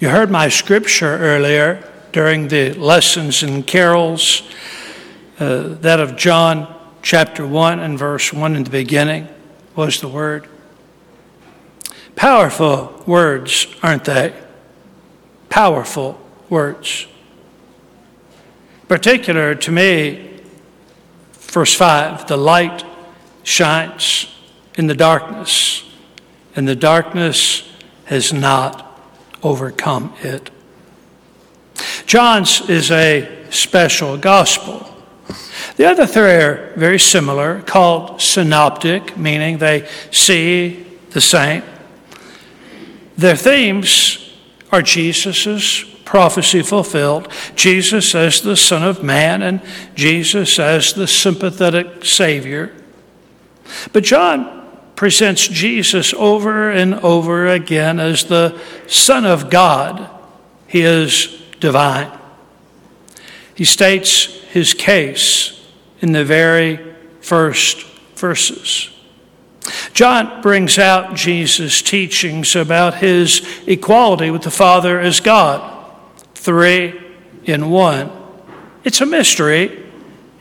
You heard my scripture earlier during the lessons and carols, uh, that of John chapter 1 and verse 1 in the beginning was the Word. Powerful words, aren't they? Powerful words. Particular to me, verse 5 the light shines in the darkness, and the darkness has not overcome it. John's is a special gospel. The other three are very similar, called synoptic, meaning they see the same. Their themes are Jesus' prophecy fulfilled, Jesus as the Son of Man, and Jesus as the sympathetic Savior. But John presents Jesus over and over again as the Son of God. He is divine. He states his case in the very first verses. John brings out Jesus' teachings about his equality with the Father as God, three in one. It's a mystery,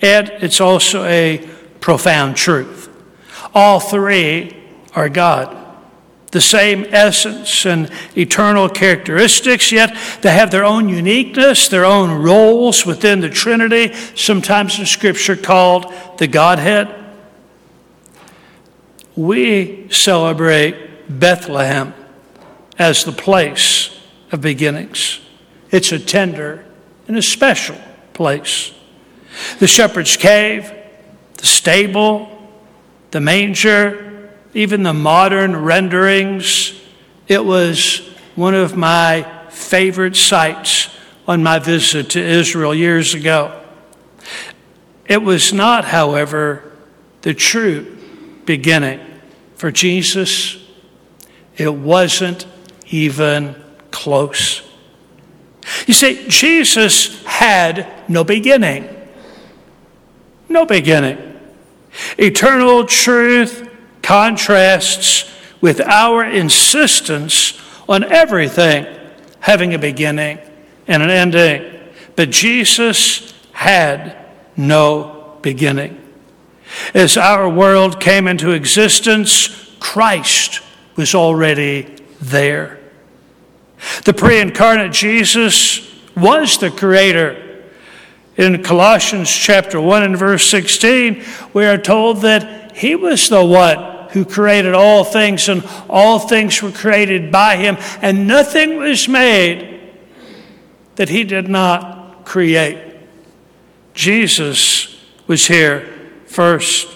and it's also a profound truth. All three are God. The same essence and eternal characteristics, yet they have their own uniqueness, their own roles within the Trinity, sometimes in Scripture called the Godhead. We celebrate Bethlehem as the place of beginnings. It's a tender and a special place. The shepherd's cave, the stable, the manger, even the modern renderings. It was one of my favorite sights on my visit to Israel years ago. It was not, however, the true beginning for Jesus. It wasn't even close. You see, Jesus had no beginning. No beginning. Eternal truth contrasts with our insistence on everything having a beginning and an ending. But Jesus had no beginning. As our world came into existence, Christ was already there. The pre incarnate Jesus was the creator in Colossians chapter 1 and verse 16, we are told that he was the one who created all things, and all things were created by him, and nothing was made that he did not create. Jesus was here first.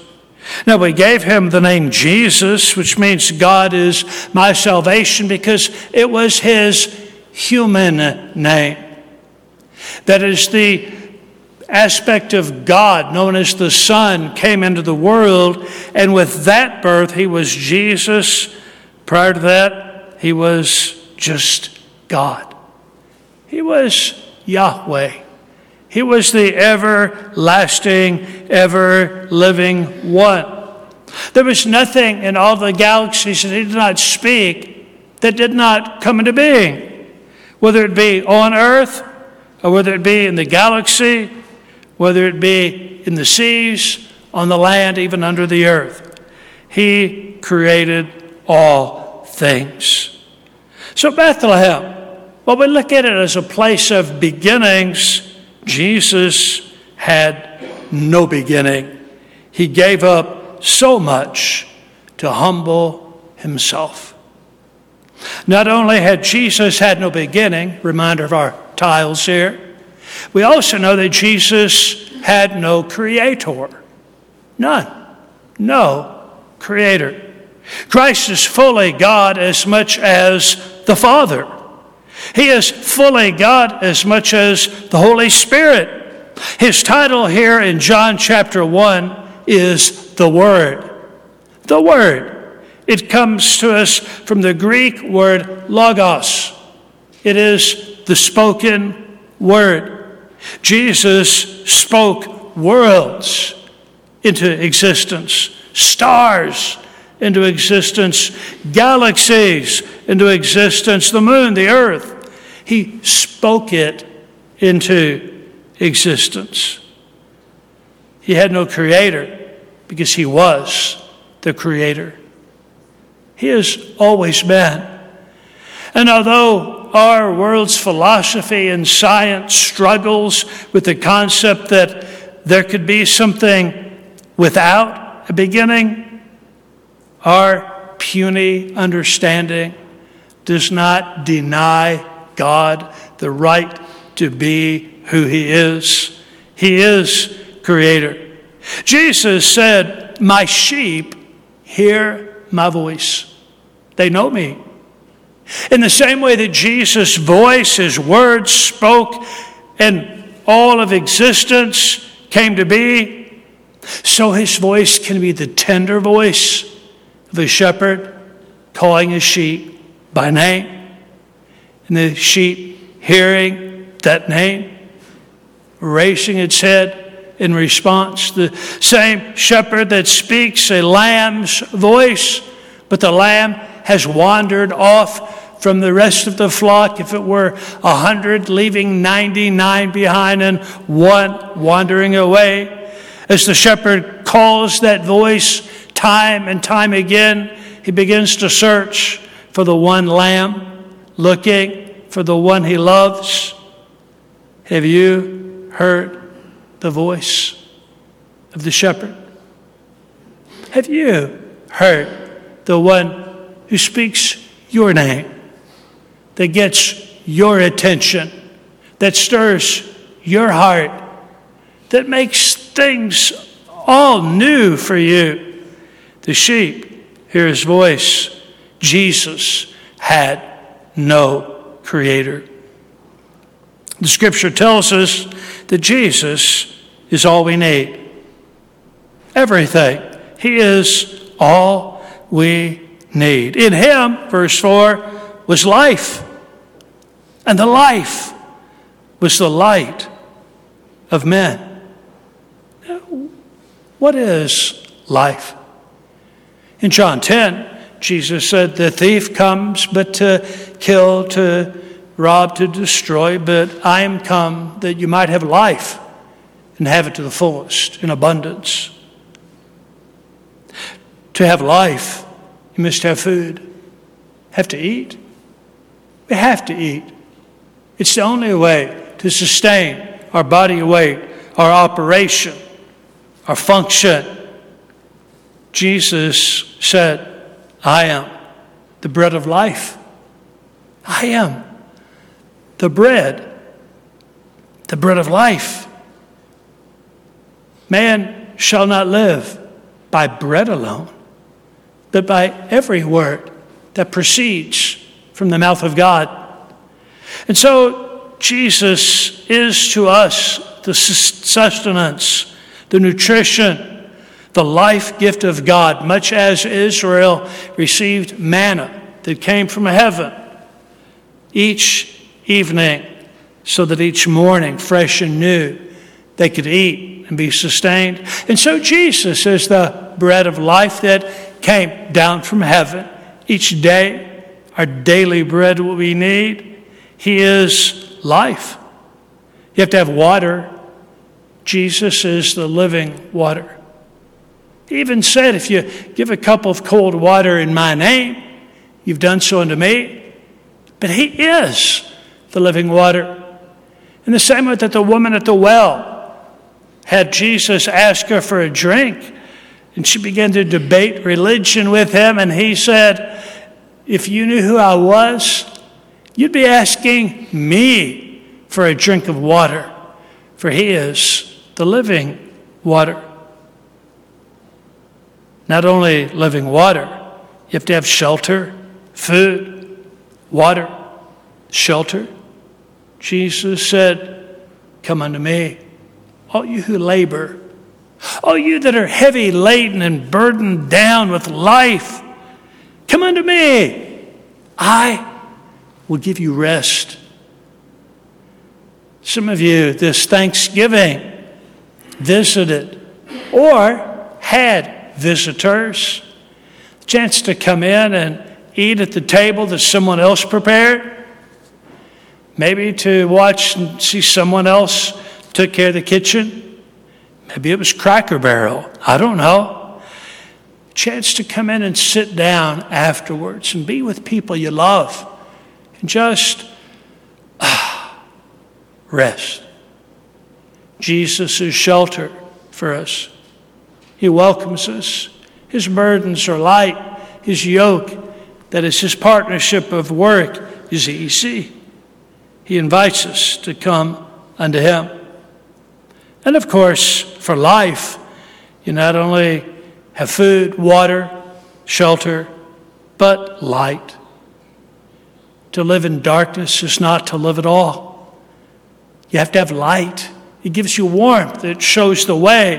Now, we gave him the name Jesus, which means God is my salvation, because it was his human name. That is the aspect of God, known as the Son, came into the world, and with that birth, he was Jesus. Prior to that, he was just God. He was Yahweh. He was the everlasting, ever living one. There was nothing in all the galaxies that he did not speak that did not come into being, whether it be on earth or whether it be in the galaxy whether it be in the seas, on the land, even under the earth. He created all things. So, Bethlehem, well, we look at it as a place of beginnings. Jesus had no beginning. He gave up so much to humble himself. Not only had Jesus had no beginning, reminder of our tiles here, we also know that Jesus had no creator. None. No creator. Christ is fully God as much as the Father. He is fully God as much as the Holy Spirit. His title here in John chapter 1 is the Word. The Word. It comes to us from the Greek word logos. It is the spoken word. Jesus spoke worlds into existence, stars into existence, galaxies into existence, the moon, the earth. He spoke it into existence. He had no creator because he was the creator. He has always been. And although our world's philosophy and science struggles with the concept that there could be something without a beginning, our puny understanding does not deny God the right to be who He is. He is Creator. Jesus said, My sheep hear my voice, they know me. In the same way that Jesus' voice, his words spoke, and all of existence came to be, so his voice can be the tender voice of a shepherd calling his sheep by name, and the sheep hearing that name, raising its head in response. The same shepherd that speaks a lamb's voice, but the lamb has wandered off from the rest of the flock. If it were a hundred, leaving 99 behind and one wandering away. As the shepherd calls that voice time and time again, he begins to search for the one lamb, looking for the one he loves. Have you heard the voice of the shepherd? Have you heard the one who speaks your name, that gets your attention, that stirs your heart, that makes things all new for you? The sheep hear his voice Jesus had no creator. The scripture tells us that Jesus is all we need. Everything. He is all we need. In him, verse 4, was life. And the life was the light of men. What is life? In John 10, Jesus said, The thief comes but to kill, to rob, to destroy, but I am come that you might have life and have it to the fullest in abundance. To have life, you must have food, have to eat. We have to eat. It's the only way to sustain our body weight, our operation, our function. Jesus said, I am the bread of life. I am the bread, the bread of life. Man shall not live by bread alone, but by every word that proceeds from the mouth of God. And so Jesus is to us the sustenance, the nutrition, the life gift of God, much as Israel received manna that came from heaven each evening, so that each morning, fresh and new, they could eat and be sustained. And so Jesus is the bread of life that came down from heaven each day, our daily bread, what we need. He is life. You have to have water. Jesus is the living water. He even said, If you give a cup of cold water in my name, you've done so unto me. But He is the living water. In the same way that the woman at the well had Jesus ask her for a drink, and she began to debate religion with him, and he said, If you knew who I was, you'd be asking me for a drink of water, for he is the living water not only living water, you have to have shelter, food, water, shelter. Jesus said, Come unto me, all you who labor, all you that are heavy laden and burdened down with life, come unto me. I will give you rest. Some of you this Thanksgiving visited or had visitors, chance to come in and eat at the table that someone else prepared. Maybe to watch and see someone else took care of the kitchen. Maybe it was Cracker Barrel. I don't know. Chance to come in and sit down afterwards and be with people you love just ah, rest. Jesus is shelter for us. He welcomes us. His burdens are light. His yoke, that is his partnership of work, is easy. He invites us to come unto him. And of course, for life, you not only have food, water, shelter, but light. To live in darkness is not to live at all. You have to have light. It gives you warmth, it shows the way,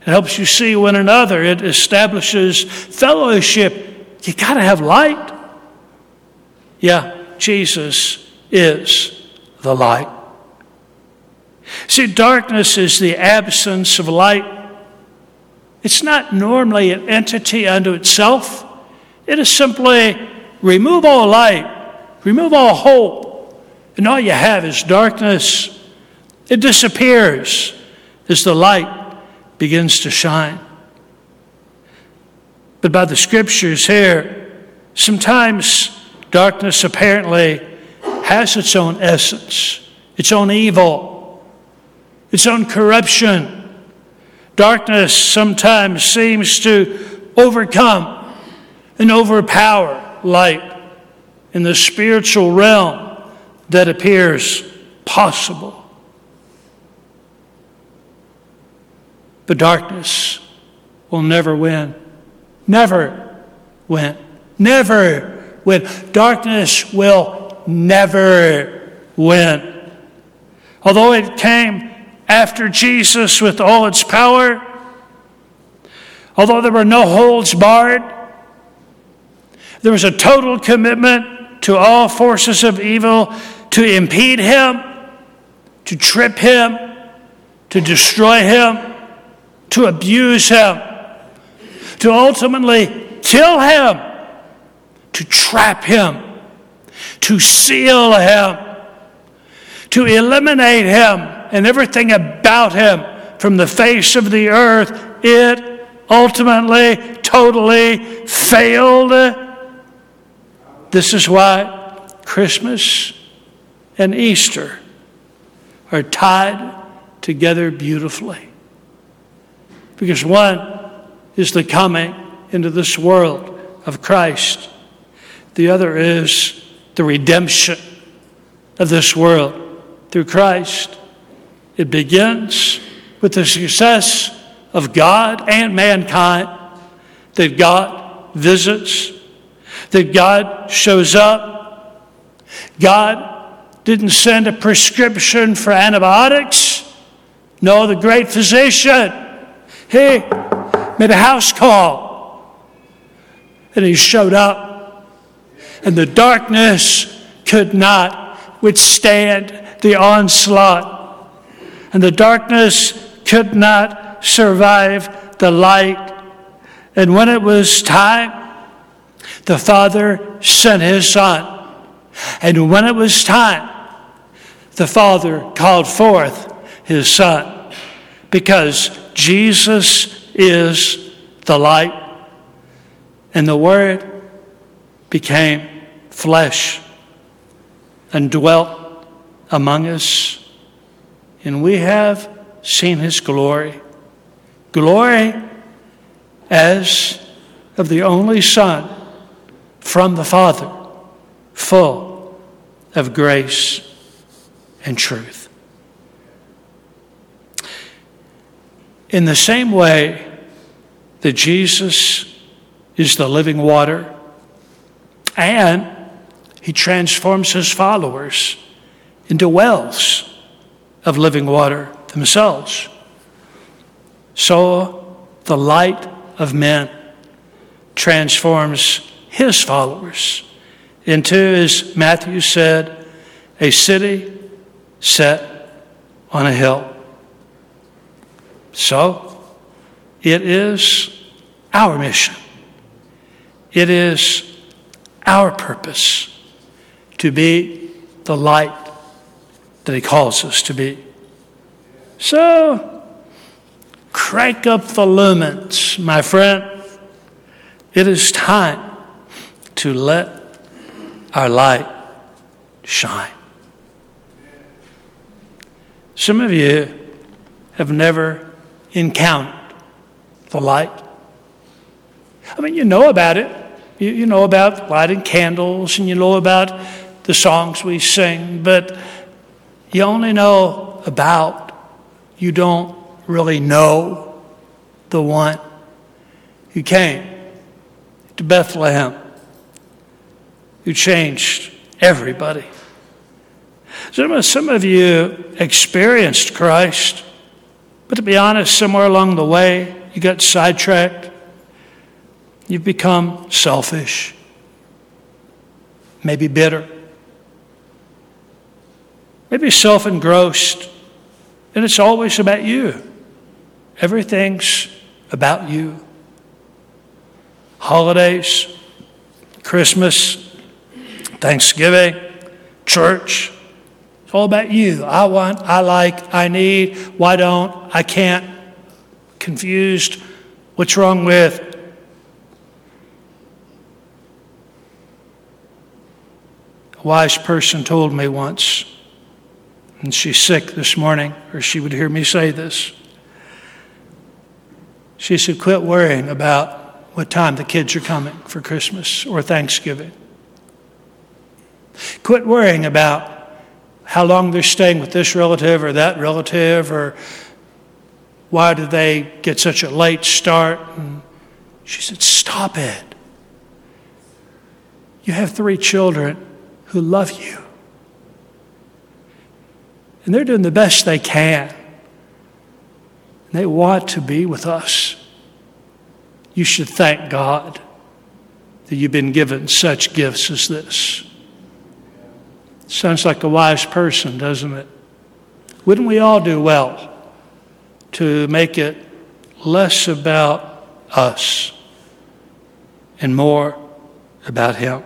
it helps you see one another, it establishes fellowship. You got to have light. Yeah, Jesus is the light. See, darkness is the absence of light. It's not normally an entity unto itself. It is simply remove all light, remove all hope, and all you have is darkness. It disappears as the light begins to shine. But by the scriptures here, sometimes darkness apparently has its own essence, its own evil, its own corruption. Darkness sometimes seems to overcome and overpower light in the spiritual realm that appears possible. But darkness will never win. Never win. Never win. Darkness will never win. Although it came after Jesus with all its power, although there were no holds barred, there was a total commitment to all forces of evil to impede him, to trip him, to destroy him to abuse him, to ultimately kill him, to trap him, to seal him, to eliminate him and everything about him from the face of the earth. It ultimately, totally failed. This is why Christmas and Easter are tied together beautifully. Because one is the coming into this world of Christ, the other is the redemption of this world through Christ. It begins with the success of God and mankind, that God visits, that God shows up. God didn't send a prescription for antibiotics. No, the great physician he made a house call. And he showed up. And the darkness could not withstand the onslaught. And the darkness could not survive the light. And when it was time, the Father sent his Son. And when it was time, the Father called forth his Son because Jesus is the light, and the Word became flesh and dwelt among us, and we have seen his glory. Glory as of the only Son from the Father, full of grace and truth. In the same way that Jesus is the living water and he transforms his followers into wells of living water themselves. So the light of men transforms his followers into, as Matthew said, a city set on a hill. So, it is our mission. It is our purpose to be the light that He calls us to be. So, crank up the lumens, my friend. It is time to let our light shine. Some of you have never encountered the light. I mean, you know about it. You, you know about lighting candles and you know about the songs we sing, but you only know about, you don't really know the one who came to Bethlehem, who changed everybody. Some, some of you experienced Christ, but to be honest, somewhere along the way, you got sidetracked. You've become selfish, maybe bitter, maybe self engrossed, and it's always about you. Everything's about you. Holidays, Christmas, Thanksgiving, church, it's all about you. I want, I like, I need, why don't, I can't, confused, what's wrong with. A wise person told me once, and she's sick this morning, or she would hear me say this. She said, Quit worrying about what time the kids are coming for Christmas or Thanksgiving. Quit worrying about how long they're staying with this relative or that relative, or why did they get such a late start? And she said, Stop it. You have three children who love you. And they're doing the best they can. They want to be with us. You should thank God that you've been given such gifts as this. Sounds like a wise person, doesn't it? Wouldn't we all do well to make it less about us and more about Him?